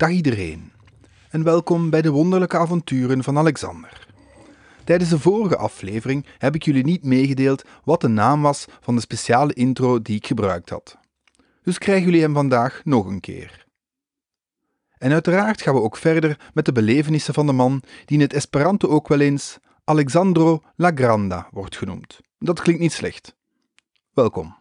Dag iedereen en welkom bij de wonderlijke avonturen van Alexander. Tijdens de vorige aflevering heb ik jullie niet meegedeeld wat de naam was van de speciale intro die ik gebruikt had. Dus krijgen jullie hem vandaag nog een keer. En uiteraard gaan we ook verder met de belevenissen van de man die in het Esperanto ook wel eens Alexandro la Granda wordt genoemd. Dat klinkt niet slecht. Welkom.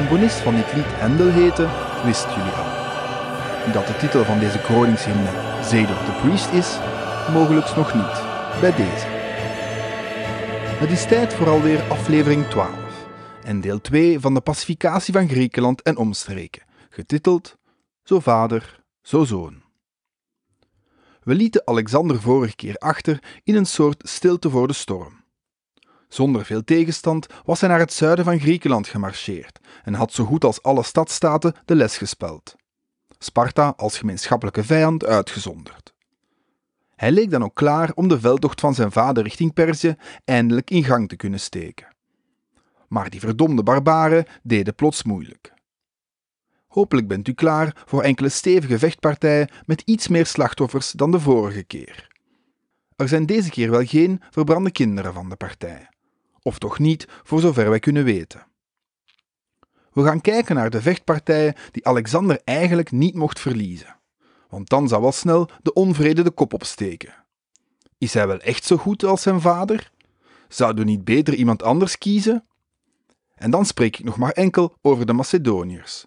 Componist van dit lied Handel heette, wisten jullie al. Dat de titel van deze kroningshymne Zedor the Priest is, mogelijk nog niet, bij deze. Het is tijd voor alweer aflevering 12 en deel 2 van de pacificatie van Griekenland en omstreken, getiteld Zo vader, zo zoon. We lieten Alexander vorige keer achter in een soort stilte voor de storm. Zonder veel tegenstand was hij naar het zuiden van Griekenland gemarcheerd en had zo goed als alle stadstaten de les gespeld. Sparta als gemeenschappelijke vijand uitgezonderd. Hij leek dan ook klaar om de veldtocht van zijn vader richting Perzië eindelijk in gang te kunnen steken. Maar die verdomde barbaren deden plots moeilijk. Hopelijk bent u klaar voor enkele stevige vechtpartijen met iets meer slachtoffers dan de vorige keer. Er zijn deze keer wel geen verbrande kinderen van de partij of toch niet, voor zover wij kunnen weten. We gaan kijken naar de vechtpartijen die Alexander eigenlijk niet mocht verliezen, want dan zou wel snel de onvrede de kop opsteken. Is hij wel echt zo goed als zijn vader? Zouden we niet beter iemand anders kiezen? En dan spreek ik nog maar enkel over de Macedoniërs.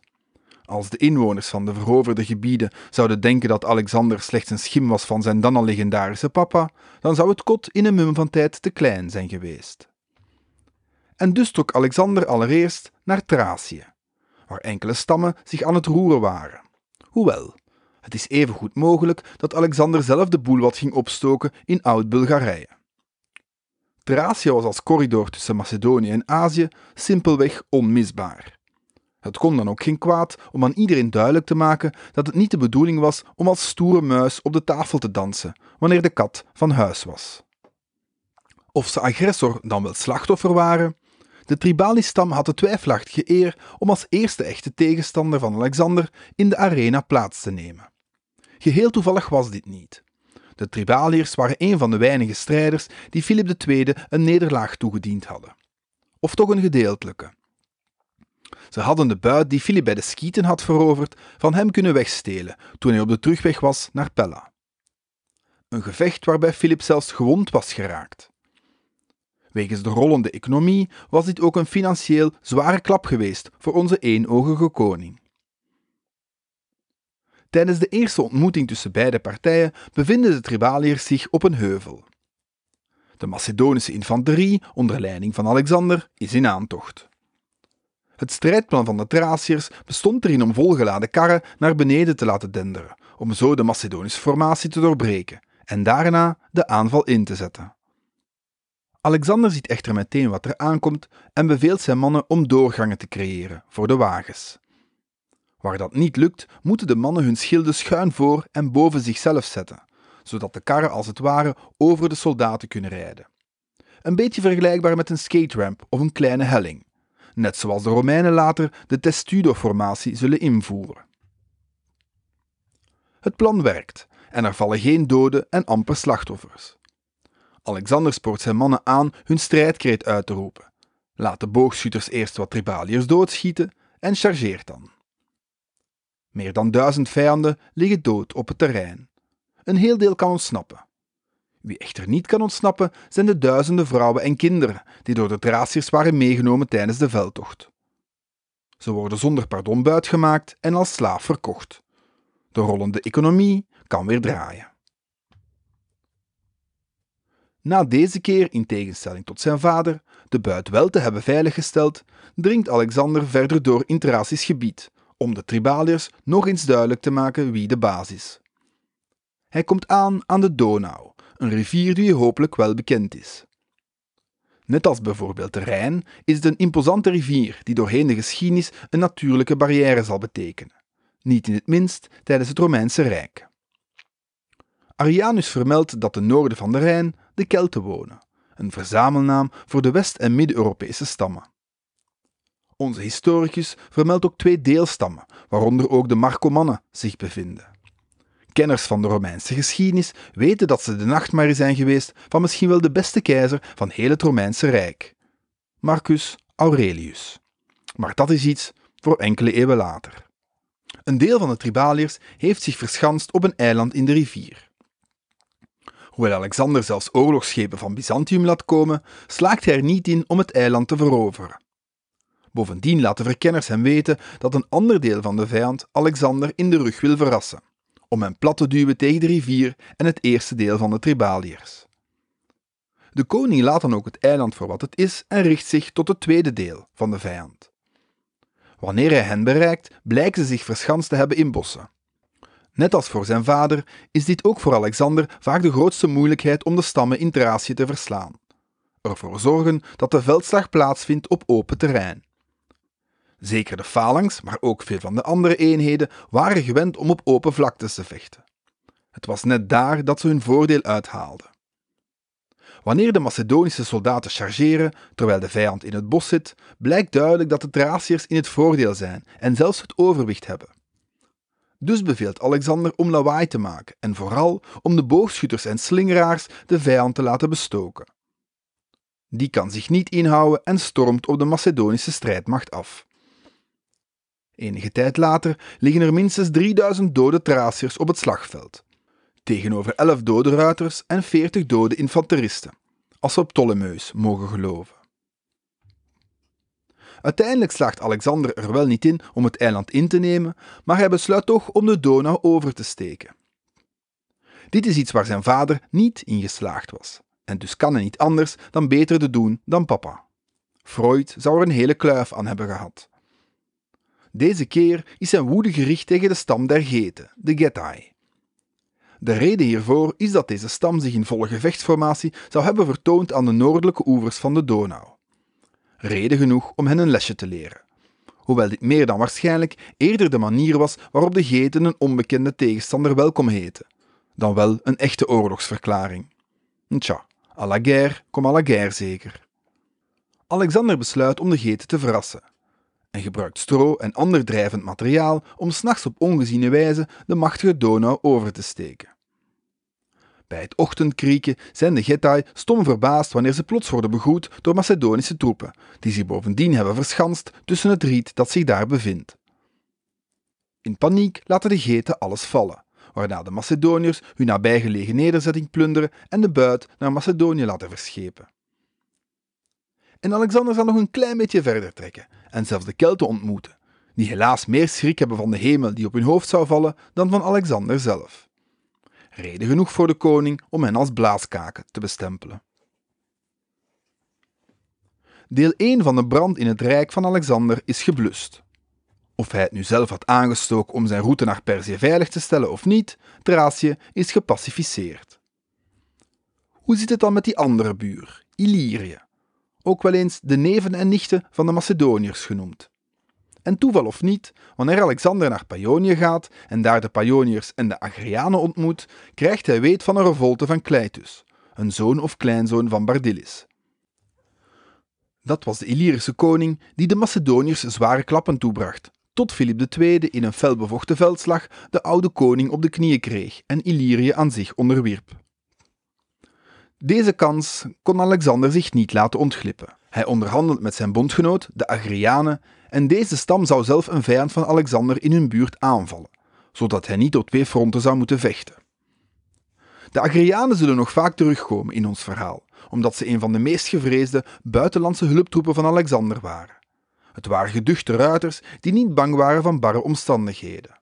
Als de inwoners van de veroverde gebieden zouden denken dat Alexander slechts een schim was van zijn dan al legendarische papa, dan zou het kot in een mum van tijd te klein zijn geweest en dus trok Alexander allereerst naar Thracië, waar enkele stammen zich aan het roeren waren. Hoewel, het is even goed mogelijk dat Alexander zelf de boel wat ging opstoken in Oud-Bulgarije. Thracië was als corridor tussen Macedonië en Azië simpelweg onmisbaar. Het kon dan ook geen kwaad om aan iedereen duidelijk te maken dat het niet de bedoeling was om als stoere muis op de tafel te dansen wanneer de kat van huis was. Of ze agressor dan wel slachtoffer waren, de Tribali-stam had de twijfelachtige eer om als eerste echte tegenstander van Alexander in de arena plaats te nemen. Geheel toevallig was dit niet. De Tribaliërs waren een van de weinige strijders die Filip II een nederlaag toegediend hadden. Of toch een gedeeltelijke. Ze hadden de buit die Filip bij de Skieten had veroverd van hem kunnen wegstelen toen hij op de terugweg was naar Pella. Een gevecht waarbij Filip zelfs gewond was geraakt. Wegens de rollende economie was dit ook een financieel zware klap geweest voor onze eenogige koning. Tijdens de eerste ontmoeting tussen beide partijen bevinden de Tribaliërs zich op een heuvel. De Macedonische infanterie, onder leiding van Alexander, is in aantocht. Het strijdplan van de Thraciërs bestond erin om volgeladen karren naar beneden te laten denderen, om zo de Macedonische formatie te doorbreken en daarna de aanval in te zetten. Alexander ziet echter meteen wat er aankomt en beveelt zijn mannen om doorgangen te creëren voor de wagens. Waar dat niet lukt, moeten de mannen hun schilden schuin voor en boven zichzelf zetten, zodat de karren als het ware over de soldaten kunnen rijden. Een beetje vergelijkbaar met een skateramp of een kleine helling, net zoals de Romeinen later de testudo-formatie zullen invoeren. Het plan werkt en er vallen geen doden en amper slachtoffers. Alexander spoort zijn mannen aan hun strijdkreet uit te roepen, laat de boogschutters eerst wat tribaliërs doodschieten en chargeert dan. Meer dan duizend vijanden liggen dood op het terrein. Een heel deel kan ontsnappen. Wie echter niet kan ontsnappen, zijn de duizenden vrouwen en kinderen die door de Thraciërs waren meegenomen tijdens de veldtocht. Ze worden zonder pardon buitgemaakt en als slaaf verkocht. De rollende economie kan weer draaien. Na deze keer, in tegenstelling tot zijn vader, de buit wel te hebben veiliggesteld, dringt Alexander verder door in Thracisch gebied, om de Tribaliërs nog eens duidelijk te maken wie de baas is. Hij komt aan aan de Donau, een rivier die hopelijk wel bekend is. Net als bijvoorbeeld de Rijn is het een imposante rivier die doorheen de geschiedenis een natuurlijke barrière zal betekenen, niet in het minst tijdens het Romeinse Rijk. Arianus vermeldt dat ten noorden van de Rijn de Kelten wonen, een verzamelnaam voor de West- en Midden-Europese stammen. Onze historicus vermeldt ook twee deelstammen, waaronder ook de Marcomannen zich bevinden. Kenners van de Romeinse geschiedenis weten dat ze de nachtmerrie zijn geweest van misschien wel de beste keizer van heel het Romeinse Rijk, Marcus Aurelius. Maar dat is iets voor enkele eeuwen later. Een deel van de Tribaliërs heeft zich verschanst op een eiland in de rivier. Hoewel Alexander zelfs oorlogsschepen van Byzantium laat komen, slaagt hij er niet in om het eiland te veroveren. Bovendien laten verkenners hem weten dat een ander deel van de vijand Alexander in de rug wil verrassen, om hem plat te duwen tegen de rivier en het eerste deel van de Tribaliërs. De koning laat dan ook het eiland voor wat het is en richt zich tot het tweede deel van de vijand. Wanneer hij hen bereikt, blijken ze zich verschanst te hebben in bossen. Net als voor zijn vader is dit ook voor Alexander vaak de grootste moeilijkheid om de stammen in Thracië te verslaan. Ervoor zorgen dat de veldslag plaatsvindt op open terrein. Zeker de phalanx, maar ook veel van de andere eenheden, waren gewend om op open vlaktes te vechten. Het was net daar dat ze hun voordeel uithaalden. Wanneer de Macedonische soldaten chargeren terwijl de vijand in het bos zit, blijkt duidelijk dat de Thraciërs in het voordeel zijn en zelfs het overwicht hebben. Dus beveelt Alexander om lawaai te maken en vooral om de boogschutters en slingeraars de vijand te laten bestoken. Die kan zich niet inhouden en stormt op de Macedonische strijdmacht af. Enige tijd later liggen er minstens 3000 dode Thraciërs op het slagveld, tegenover 11 dode ruiters en 40 dode infanteristen, als op Ptolemeus mogen geloven. Uiteindelijk slaagt Alexander er wel niet in om het eiland in te nemen, maar hij besluit toch om de Donau over te steken. Dit is iets waar zijn vader niet in geslaagd was, en dus kan hij niet anders dan beter te doen dan papa. Freud zou er een hele kluif aan hebben gehad. Deze keer is zijn woede gericht tegen de stam der Geten, de Gettai. De reden hiervoor is dat deze stam zich in volle gevechtsformatie zou hebben vertoond aan de noordelijke oevers van de Donau. Reden genoeg om hen een lesje te leren. Hoewel dit meer dan waarschijnlijk eerder de manier was waarop de Geten een onbekende tegenstander welkom heten, dan wel een echte oorlogsverklaring. Tja, à la guerre, kom à la guerre zeker. Alexander besluit om de Geten te verrassen en gebruikt stro en ander drijvend materiaal om s'nachts op ongeziene wijze de machtige Donau over te steken. Bij het ochtendkrieken zijn de Gettai stom verbaasd wanneer ze plots worden begroet door Macedonische troepen, die zich bovendien hebben verschanst tussen het riet dat zich daar bevindt. In paniek laten de Geten alles vallen, waarna de Macedoniërs hun nabijgelegen nederzetting plunderen en de buit naar Macedonië laten verschepen. En Alexander zal nog een klein beetje verder trekken en zelfs de Kelten ontmoeten, die helaas meer schrik hebben van de hemel die op hun hoofd zou vallen dan van Alexander zelf. Reden genoeg voor de koning om hen als blaaskaken te bestempelen. Deel 1 van de brand in het rijk van Alexander is geblust. Of hij het nu zelf had aangestoken om zijn route naar Perzië veilig te stellen of niet, Thracië is gepacificeerd. Hoe zit het dan met die andere buur, Illyrië? ook wel eens de neven en nichten van de Macedoniërs genoemd. En toeval of niet, wanneer Alexander naar Paeonië gaat en daar de Paeoniërs en de Agrianen ontmoet, krijgt hij weet van een revolte van Cleitus, een zoon of kleinzoon van Bardilis. Dat was de Illyrische koning die de Macedoniërs zware klappen toebracht, tot Filip II in een felbevochten veldslag de oude koning op de knieën kreeg en Illyrië aan zich onderwierp. Deze kans kon Alexander zich niet laten ontglippen. Hij onderhandelt met zijn bondgenoot, de Agrianen, en deze stam zou zelf een vijand van Alexander in hun buurt aanvallen, zodat hij niet op twee fronten zou moeten vechten. De Agrianen zullen nog vaak terugkomen in ons verhaal, omdat ze een van de meest gevreesde buitenlandse hulptroepen van Alexander waren. Het waren geduchte ruiters die niet bang waren van barre omstandigheden.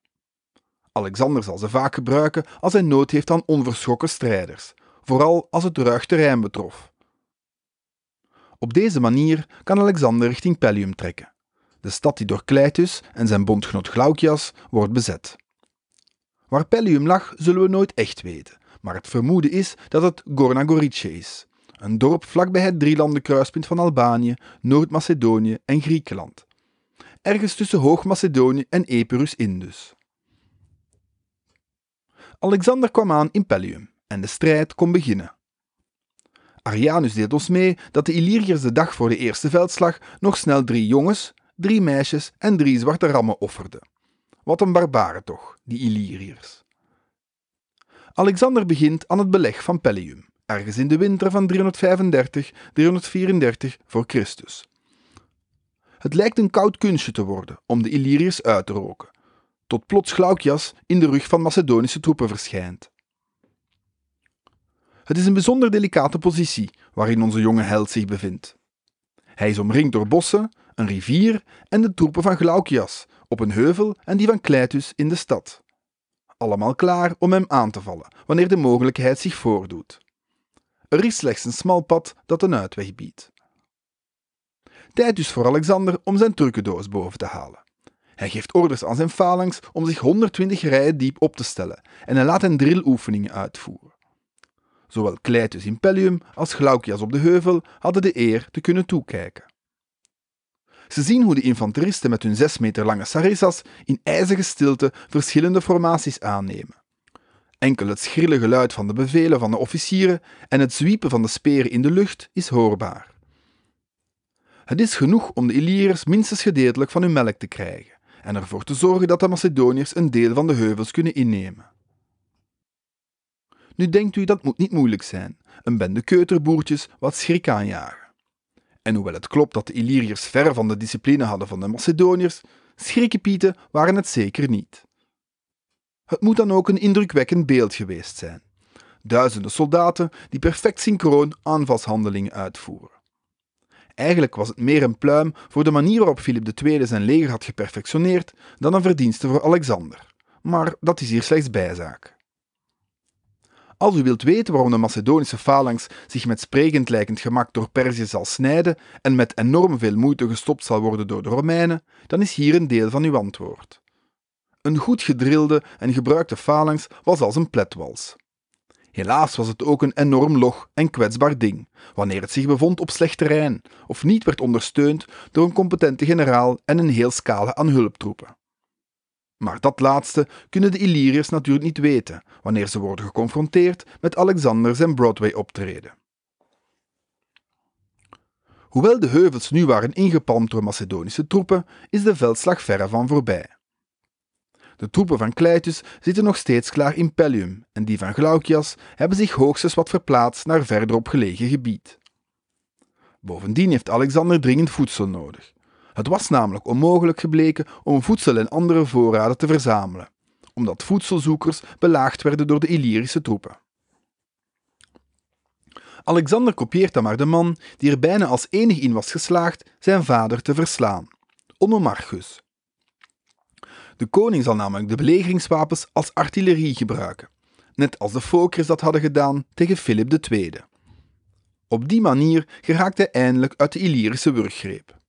Alexander zal ze vaak gebruiken als hij nood heeft aan onverschrokken strijders, vooral als het ruig terrein betrof. Op deze manier kan Alexander richting Pellium trekken, de stad die door Cleitus en zijn bondgenoot Glaucias wordt bezet. Waar Pellium lag, zullen we nooit echt weten, maar het vermoeden is dat het Gornagorice is, een dorp vlakbij het drielandenkruispunt van Albanië, Noord-Macedonië en Griekenland. Ergens tussen Hoog-Macedonië en Epirus Indus. Alexander kwam aan in Pellium en de strijd kon beginnen. Arianus deed ons mee dat de Illyriërs de dag voor de eerste veldslag nog snel drie jongens, drie meisjes en drie zwarte rammen offerden. Wat een barbaren toch, die Illyriërs. Alexander begint aan het beleg van Pellium, ergens in de winter van 335-334 voor Christus. Het lijkt een koud kunstje te worden om de Illyriërs uit te roken, tot plots Glaucias in de rug van Macedonische troepen verschijnt. Het is een bijzonder delicate positie waarin onze jonge held zich bevindt. Hij is omringd door bossen, een rivier en de troepen van Glaucias op een heuvel en die van Cleitus in de stad. Allemaal klaar om hem aan te vallen wanneer de mogelijkheid zich voordoet. Er is slechts een smal pad dat een uitweg biedt. Tijd dus voor Alexander om zijn trucendoos boven te halen. Hij geeft orders aan zijn phalanx om zich 120 rijen diep op te stellen en hij laat hen drilloefeningen uitvoeren. Zowel Cleitus in Pellium als Glaucias op de heuvel hadden de eer te kunnen toekijken. Ze zien hoe de infanteristen met hun 6 meter lange sarissas in ijzige stilte verschillende formaties aannemen. Enkel het schrille geluid van de bevelen van de officieren en het zwiepen van de speren in de lucht is hoorbaar. Het is genoeg om de Illyriërs minstens gedeeltelijk van hun melk te krijgen en ervoor te zorgen dat de Macedoniërs een deel van de heuvels kunnen innemen. Nu denkt u dat moet niet moeilijk zijn, een bende keuterboertjes wat schrik aanjagen. En hoewel het klopt dat de Illyriërs ver van de discipline hadden van de Macedoniërs, schrikkenpieten waren het zeker niet. Het moet dan ook een indrukwekkend beeld geweest zijn. Duizenden soldaten die perfect synchroon aanvalshandelingen uitvoeren. Eigenlijk was het meer een pluim voor de manier waarop Filip II zijn leger had geperfectioneerd dan een verdienste voor Alexander. Maar dat is hier slechts bijzaak. Als u wilt weten waarom de Macedonische phalanx zich met sprekend lijkend gemak door Perzië zal snijden en met enorm veel moeite gestopt zal worden door de Romeinen, dan is hier een deel van uw antwoord. Een goed gedrilde en gebruikte phalanx was als een pletwals. Helaas was het ook een enorm log en kwetsbaar ding, wanneer het zich bevond op slecht terrein of niet werd ondersteund door een competente generaal en een heel scala aan hulptroepen. Maar dat laatste kunnen de Illyriërs natuurlijk niet weten wanneer ze worden geconfronteerd met Alexander zijn Broadway-optreden. Hoewel de heuvels nu waren ingepalmd door Macedonische troepen, is de veldslag verre van voorbij. De troepen van Cleitus zitten nog steeds klaar in Pellium en die van Glaucias hebben zich hoogstens wat verplaatst naar verderop gelegen gebied. Bovendien heeft Alexander dringend voedsel nodig. Het was namelijk onmogelijk gebleken om voedsel en andere voorraden te verzamelen, omdat voedselzoekers belaagd werden door de Illyrische troepen. Alexander kopieert dan maar de man die er bijna als enig in was geslaagd zijn vader te verslaan, Onomarchus. De koning zal namelijk de belegeringswapens als artillerie gebruiken, net als de Fokers dat hadden gedaan tegen Filip II. Op die manier geraakt hij eindelijk uit de Illyrische wurggreep.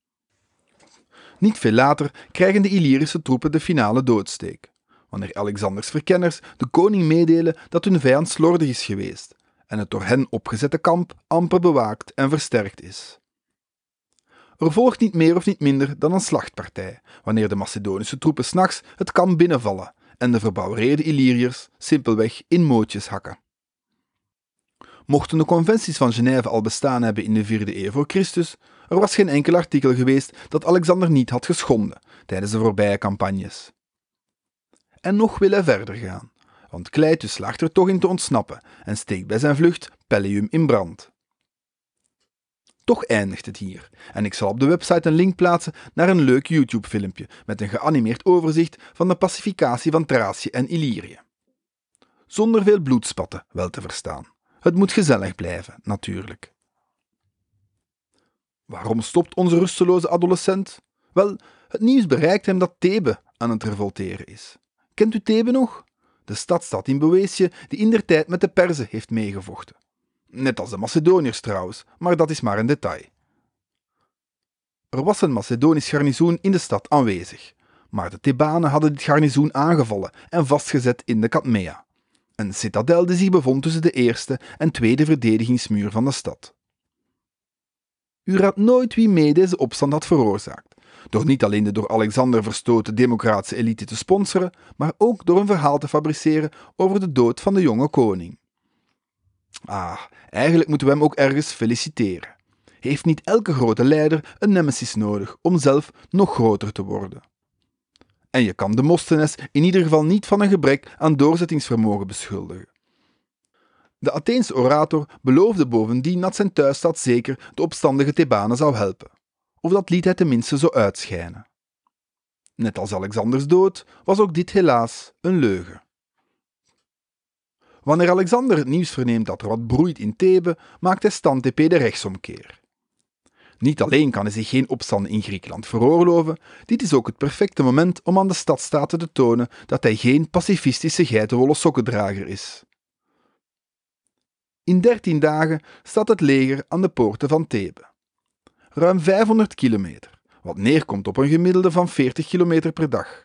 Niet veel later krijgen de Illyrische troepen de finale doodsteek, wanneer Alexanders verkenners de koning meedelen dat hun vijand slordig is geweest en het door hen opgezette kamp amper bewaakt en versterkt is. Er volgt niet meer of niet minder dan een slachtpartij, wanneer de Macedonische troepen s'nachts het kamp binnenvallen en de verbouwereerde Illyriërs simpelweg in mootjes hakken. Mochten de conventies van Genève al bestaan hebben in de 4e eeuw voor Christus, er was geen enkel artikel geweest dat Alexander niet had geschonden tijdens de voorbije campagnes. En nog wil hij verder gaan, want Cleitus slaagt er toch in te ontsnappen en steekt bij zijn vlucht Pellium in brand. Toch eindigt het hier, en ik zal op de website een link plaatsen naar een leuk YouTube-filmpje met een geanimeerd overzicht van de pacificatie van Thracië en Illyrië. Zonder veel bloedspatten, wel te verstaan. Het moet gezellig blijven, natuurlijk. Waarom stopt onze rusteloze adolescent? Wel, het nieuws bereikt hem dat Thebe aan het revolteren is. Kent u Thebe nog? De stadstad in Boeotië die in der tijd met de Perzen heeft meegevochten. Net als de Macedoniërs trouwens, maar dat is maar een detail. Er was een Macedonisch garnizoen in de stad aanwezig, maar de Thebanen hadden dit garnizoen aangevallen en vastgezet in de Cadmea, een citadel die zich bevond tussen de eerste en tweede verdedigingsmuur van de stad. U raadt nooit wie mee deze opstand had veroorzaakt, door niet alleen de door Alexander verstoten democratische elite te sponsoren, maar ook door een verhaal te fabriceren over de dood van de jonge koning. Ah, eigenlijk moeten we hem ook ergens feliciteren. Heeft niet elke grote leider een nemesis nodig om zelf nog groter te worden? En je kan Demosthenes in ieder geval niet van een gebrek aan doorzettingsvermogen beschuldigen. De Atheense orator beloofde bovendien dat zijn thuisstad zeker de opstandige Thebanen zou helpen, of dat liet hij tenminste zo uitschijnen. Net als Alexanders dood was ook dit helaas een leugen. Wanneer Alexander het nieuws verneemt dat er wat broeit in Thebe, maakt hij Stantepé de rechtsomkeer. Niet alleen kan hij zich geen opstand in Griekenland veroorloven, dit is ook het perfecte moment om aan de stadstaten te tonen dat hij geen pacifistische geitenwolle sokkendrager is. In dertien dagen staat het leger aan de poorten van Thebe. Ruim 500 kilometer, wat neerkomt op een gemiddelde van 40 kilometer per dag.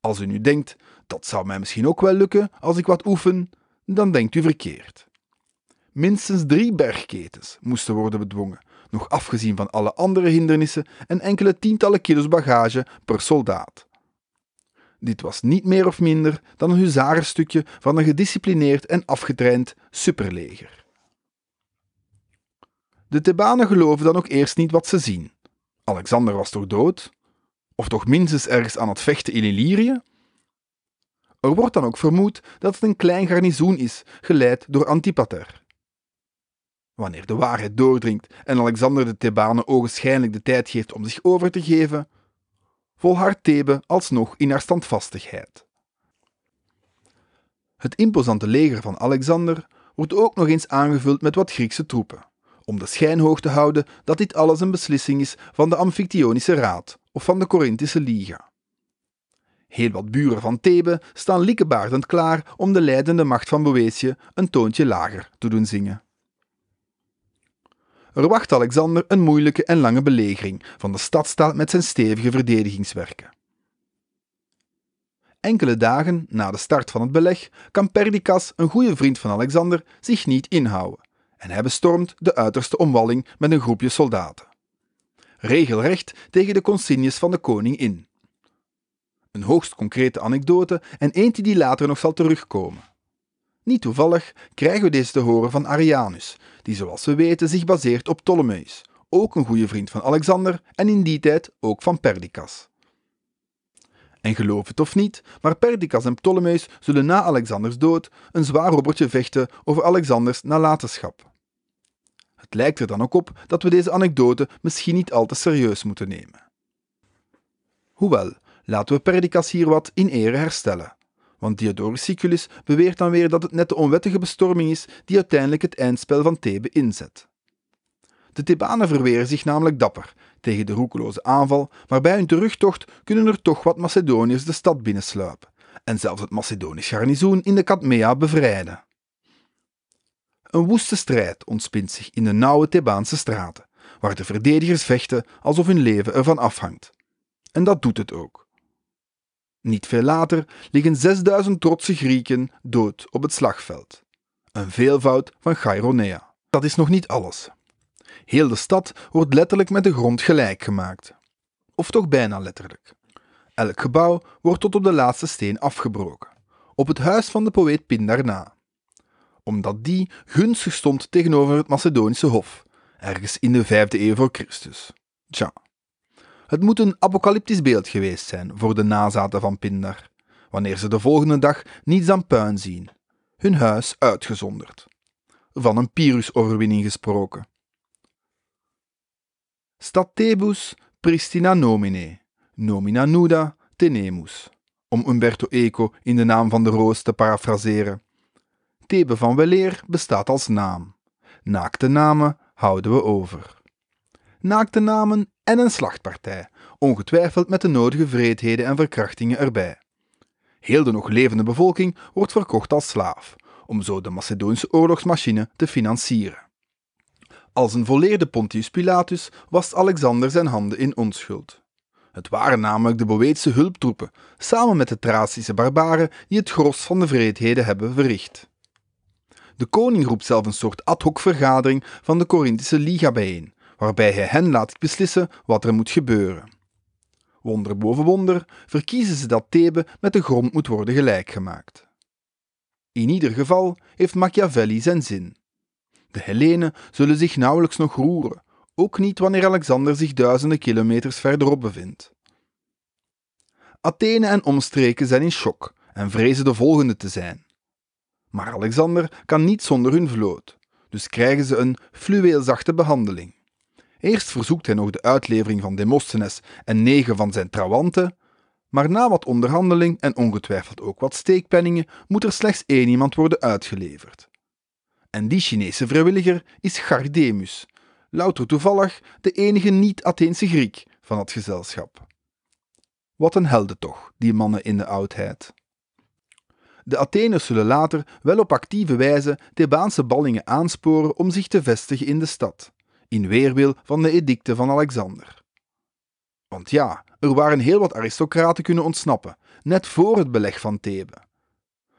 Als u nu denkt, dat zou mij misschien ook wel lukken als ik wat oefen, dan denkt u verkeerd. Minstens drie bergketens moesten worden bedwongen, nog afgezien van alle andere hindernissen en enkele tientallen kilo's bagage per soldaat. Dit was niet meer of minder dan een huzarenstukje van een gedisciplineerd en afgetraind superleger. De Thebanen geloven dan ook eerst niet wat ze zien. Alexander was toch dood? Of toch minstens ergens aan het vechten in Illyrië? Er wordt dan ook vermoed dat het een klein garnizoen is, geleid door Antipater. Wanneer de waarheid doordringt en Alexander de Thebanen ogenschijnlijk de tijd geeft om zich over te geven, volhardt Thebe alsnog in haar standvastigheid. Het imposante leger van Alexander wordt ook nog eens aangevuld met wat Griekse troepen, om de schijn hoog te houden dat dit alles een beslissing is van de Amphictyonische Raad of van de Corinthische Liga. Heel wat buren van Thebe staan likkebaardend klaar om de leidende macht van Boetië een toontje lager te doen zingen. Er wacht Alexander een moeilijke en lange belegering van de stadstaat met zijn stevige verdedigingswerken. Enkele dagen na de start van het beleg kan Perdiccas, een goede vriend van Alexander, zich niet inhouden en hij bestormt de uiterste omwalling met een groepje soldaten. Regelrecht tegen de consignes van de koning in. Een hoogst concrete anekdote en eentje die later nog zal terugkomen. Niet toevallig krijgen we deze te horen van Arianus, die zoals we weten zich baseert op Ptolemeus, ook een goede vriend van Alexander en in die tijd ook van Perdiccas. En geloof het of niet, maar Perdiccas en Ptolemeus zullen na Alexanders dood een zwaar robbertje vechten over Alexanders nalatenschap. Het lijkt er dan ook op dat we deze anekdote misschien niet al te serieus moeten nemen. Hoewel, laten we Perdiccas hier wat in ere herstellen. Want Diodorus Siculus beweert dan weer dat het net de onwettige bestorming is die uiteindelijk het eindspel van Thebe inzet. De Thebanen verweren zich namelijk dapper tegen de roekeloze aanval, maar bij hun terugtocht kunnen er toch wat Macedoniërs de stad binnensluipen en zelfs het Macedonisch garnizoen in de Cadmea bevrijden. Een woeste strijd ontspint zich in de nauwe Thebaanse straten, waar de verdedigers vechten alsof hun leven ervan afhangt. En dat doet het ook. Niet veel later liggen 6000 trotse Grieken dood op het slagveld. Een veelvoud van Chaironea. Dat is nog niet alles. Heel de stad wordt letterlijk met de grond gelijk gemaakt. Of toch bijna letterlijk. Elk gebouw wordt tot op de laatste steen afgebroken, op het huis van de poëet Pindar na. Omdat die gunstig stond tegenover het Macedonische hof, ergens in de vijfde eeuw voor Christus. Tja. Het moet een apocalyptisch beeld geweest zijn voor de nazaten van Pindar, wanneer ze de volgende dag niets dan puin zien, hun huis uitgezonderd. Van een Pyrrhus-overwinning gesproken. Stad Thebus pristina nomine, nomina nuda tenemus, om Umberto Eco in de naam van de roos te parafraseren. Thebe van weleer bestaat als naam. Naakte namen houden we over. Naakte namen en een slachtpartij, ongetwijfeld met de nodige vreedheden en verkrachtingen erbij. Heel de nog levende bevolking wordt verkocht als slaaf, om zo de Macedonische oorlogsmachine te financieren. Als een volleerde Pontius Pilatus wast Alexander zijn handen in onschuld. Het waren namelijk de Boeotiëse hulptroepen, samen met de Thracische barbaren, die het gros van de vreedheden hebben verricht. De koning roept zelf een soort ad hoc vergadering van de Corinthische Liga bijeen, waarbij hij hen laat beslissen wat er moet gebeuren. Wonder boven wonder verkiezen ze dat Thebe met de grond moet worden gelijkgemaakt. In ieder geval heeft Machiavelli zijn zin. De Hellenen zullen zich nauwelijks nog roeren, ook niet wanneer Alexander zich duizenden kilometers verderop bevindt. Athene en omstreken zijn in shock en vrezen de volgende te zijn. Maar Alexander kan niet zonder hun vloot, dus krijgen ze een fluweelzachte behandeling. Eerst verzoekt hij nog de uitlevering van Demosthenes en negen van zijn trawanten, maar na wat onderhandeling en ongetwijfeld ook wat steekpenningen moet er slechts één iemand worden uitgeleverd. En die Chinese vrijwilliger is Gardemus, louter toevallig de enige niet-Atheense Griek van het gezelschap. Wat een helden toch, die mannen in de oudheid. De Atheners zullen later wel op actieve wijze Thebaanse ballingen aansporen om zich te vestigen in de stad, in weerwil van de edicten van Alexander. Want ja, er waren heel wat aristocraten kunnen ontsnappen, net voor het beleg van Thebe.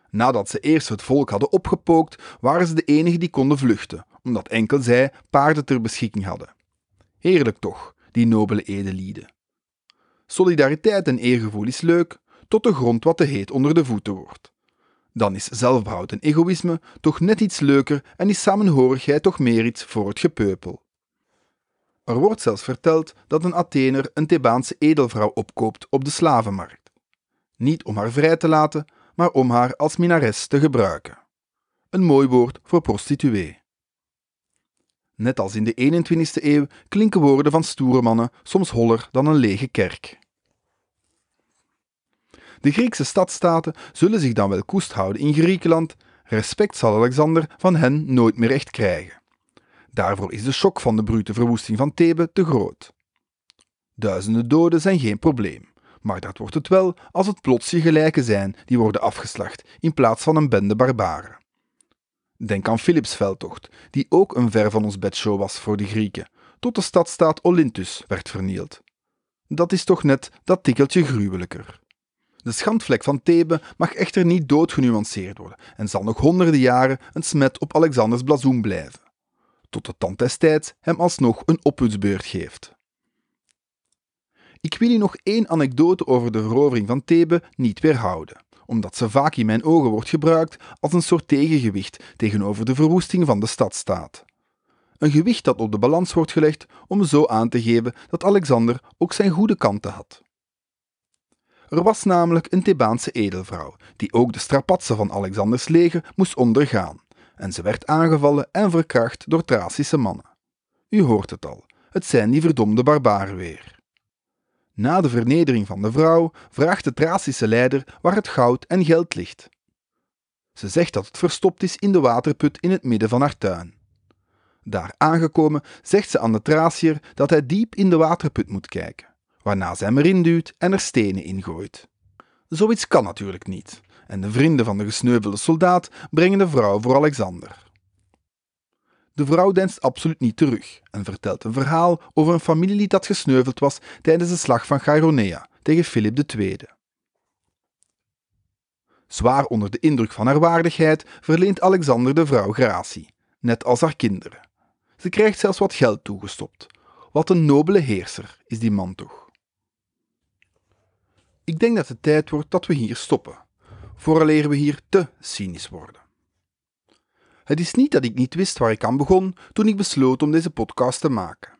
Nadat ze eerst het volk hadden opgepookt, waren ze de enigen die konden vluchten, omdat enkel zij paarden ter beschikking hadden. Heerlijk toch, die nobele edelieden. Solidariteit en eergevoel is leuk, tot de grond wat te heet onder de voeten wordt. Dan is zelfbehoud en egoïsme toch net iets leuker en is samenhorigheid toch meer iets voor het gepeupel. Er wordt zelfs verteld dat een Athener een Thebaanse edelvrouw opkoopt op de slavenmarkt. Niet om haar vrij te laten, maar om haar als minares te gebruiken. Een mooi woord voor prostituee. Net als in de 21ste eeuw klinken woorden van stoere mannen soms holler dan een lege kerk. De Griekse stadstaten zullen zich dan wel koest houden in Griekenland, respect zal Alexander van hen nooit meer echt krijgen. Daarvoor is de shock van de brute verwoesting van Thebe te groot. Duizenden doden zijn geen probleem, maar dat wordt het wel als het plots je gelijken zijn die worden afgeslacht in plaats van een bende barbaren. Denk aan Philips veldtocht, die ook een ver van ons bedshow was voor de Grieken, tot de stadstaat Olynthus werd vernield. Dat is toch net dat tikkeltje gruwelijker. De schandvlek van Thebe mag echter niet doodgenuanceerd worden en zal nog honderden jaren een smet op Alexanders blazoen blijven, tot de tand destijds hem alsnog een opputsbeurt geeft. Ik wil u nog één anekdote over de verovering van Thebe niet weerhouden, omdat ze vaak in mijn ogen wordt gebruikt als een soort tegengewicht tegenover de verwoesting van de stadstaat. Een gewicht dat op de balans wordt gelegd om zo aan te geven dat Alexander ook zijn goede kanten had. Er was namelijk een Thebaanse edelvrouw, die ook de strapatsen van Alexanders leger moest ondergaan, en ze werd aangevallen en verkracht door Thracische mannen. U hoort het al, het zijn die verdomde barbaren weer. Na de vernedering van de vrouw vraagt de Thracische leider waar het goud en geld ligt. Ze zegt dat het verstopt is in de waterput in het midden van haar tuin. Daar aangekomen zegt ze aan de Thraciër dat hij diep in de waterput moet kijken, waarna ze hem erin duwt en er stenen ingooit. Zoiets kan natuurlijk niet, en de vrienden van de gesneuvelde soldaat brengen de vrouw voor Alexander. De vrouw denst absoluut niet terug en vertelt een verhaal over een familielid dat gesneuveld was tijdens de slag van Chaironea tegen Filip II. Zwaar onder de indruk van haar waardigheid verleent Alexander de vrouw gratie, net als haar kinderen. Ze krijgt zelfs wat geld toegestopt. Wat een nobele heerser is die man toch. Ik denk dat het tijd wordt dat we hier stoppen, vooraleer we hier te cynisch worden. Het is niet dat ik niet wist waar ik aan begon toen ik besloot om deze podcast te maken.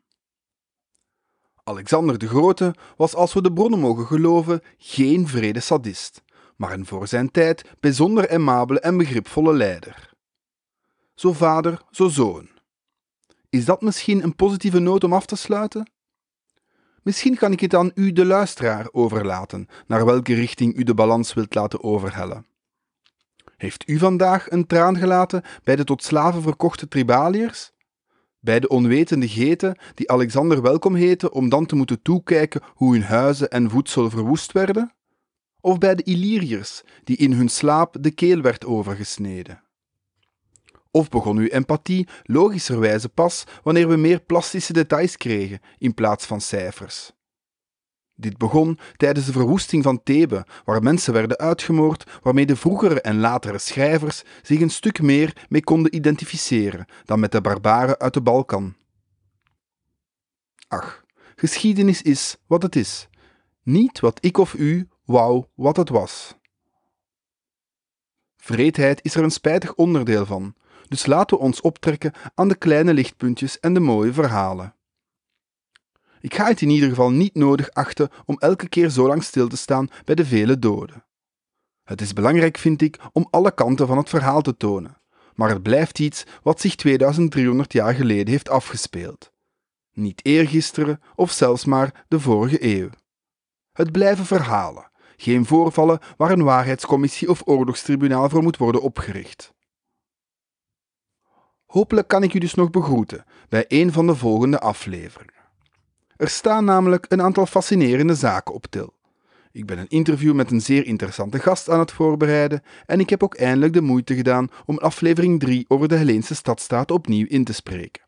Alexander de Grote was, als we de bronnen mogen geloven, geen vrede sadist, maar een voor zijn tijd bijzonder aimabele en begripvolle leider. Zo vader, zo zoon. Is dat misschien een positieve noot om af te sluiten? Misschien kan ik het aan u, de luisteraar, overlaten, naar welke richting u de balans wilt laten overhellen. Heeft u vandaag een traan gelaten bij de tot slaven verkochte tribaliërs? Bij de onwetende geten die Alexander welkom heten om dan te moeten toekijken hoe hun huizen en voedsel verwoest werden? Of bij de Illyriërs die in hun slaap de keel werd overgesneden? Of begon uw empathie logischerwijze pas wanneer we meer plastische details kregen in plaats van cijfers? Dit begon tijdens de verwoesting van Thebe, waar mensen werden uitgemoord waarmee de vroegere en latere schrijvers zich een stuk meer mee konden identificeren dan met de barbaren uit de Balkan. Ach, geschiedenis is wat het is, niet wat ik of u wou wat het was. Vreedheid is er een spijtig onderdeel van, dus laten we ons optrekken aan de kleine lichtpuntjes en de mooie verhalen. Ik ga het in ieder geval niet nodig achten om elke keer zo lang stil te staan bij de vele doden. Het is belangrijk, vind ik, om alle kanten van het verhaal te tonen, maar het blijft iets wat zich 2300 jaar geleden heeft afgespeeld. Niet eergisteren of zelfs maar de vorige eeuw. Het blijven verhalen, geen voorvallen waar een waarheidscommissie of oorlogstribunaal voor moet worden opgericht. Hopelijk kan ik u dus nog begroeten bij een van de volgende afleveringen. Er staan namelijk een aantal fascinerende zaken op til. Ik ben een interview met een zeer interessante gast aan het voorbereiden en ik heb ook eindelijk de moeite gedaan om aflevering 3 over de Helleense stadstaat opnieuw in te spreken.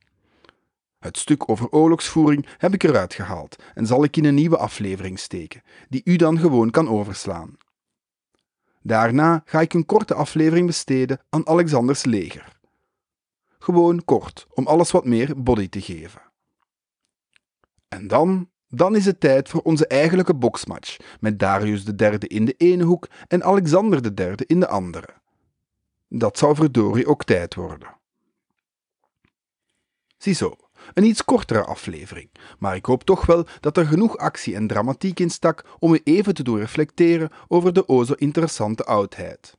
Het stuk over oorlogsvoering heb ik eruit gehaald en zal ik in een nieuwe aflevering steken, die u dan gewoon kan overslaan. Daarna ga ik een korte aflevering besteden aan Alexanders leger. Gewoon kort, om alles wat meer body te geven. En dan, dan is het tijd voor onze eigenlijke boksmatch, met Darius derde in de ene hoek en Alexander de derde in de andere. Dat zou verdorie ook tijd worden. Ziezo, een iets kortere aflevering, maar ik hoop toch wel dat er genoeg actie en dramatiek in stak om u even te doen reflecteren over de o zo interessante oudheid.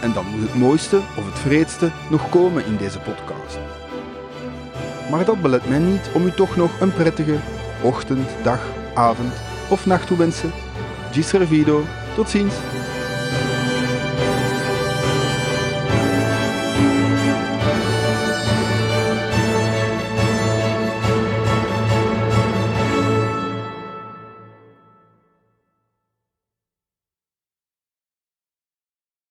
En dan moet het mooiste of het vreedste nog komen in deze podcast. Maar dat belet mij niet om u toch nog een prettige ochtend, dag, avond of nacht wensen. Gi servido. Tot ziens.